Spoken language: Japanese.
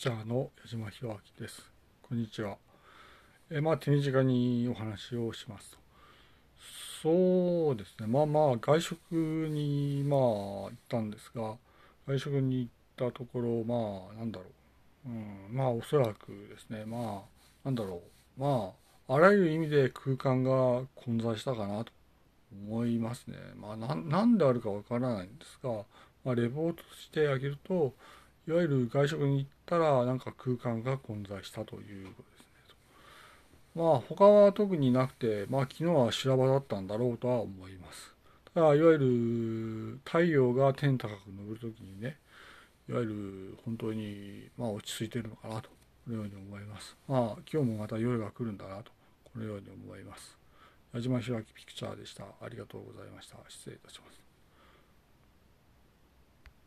チャーの矢島博明です。こんにちは。えまあ手短にお話をしますと。そうですね。まあまあ外食にまあ行ったんですが、外食に行ったところ、まあなんだろう。うん、まあおそらくですね。まあなんだろう。まああらゆる意味で空間が混在したかなと思いますね。まあなんであるかわからないんですが、まあ、レポートしてあげると、いわゆる外食に行ったらなんか空間が混在したということですね。まあ他は特になくて、まあ昨日は修羅場だったんだろうとは思います。ただいわゆる太陽が天高く昇るときにね、いわゆる本当にまあ落ち着いてるのかなと、このように思います。まあ今日もまた夜が来るんだなと、このように思います。矢島弘明ピクチャーでした。ありがとうございました。失礼いたします。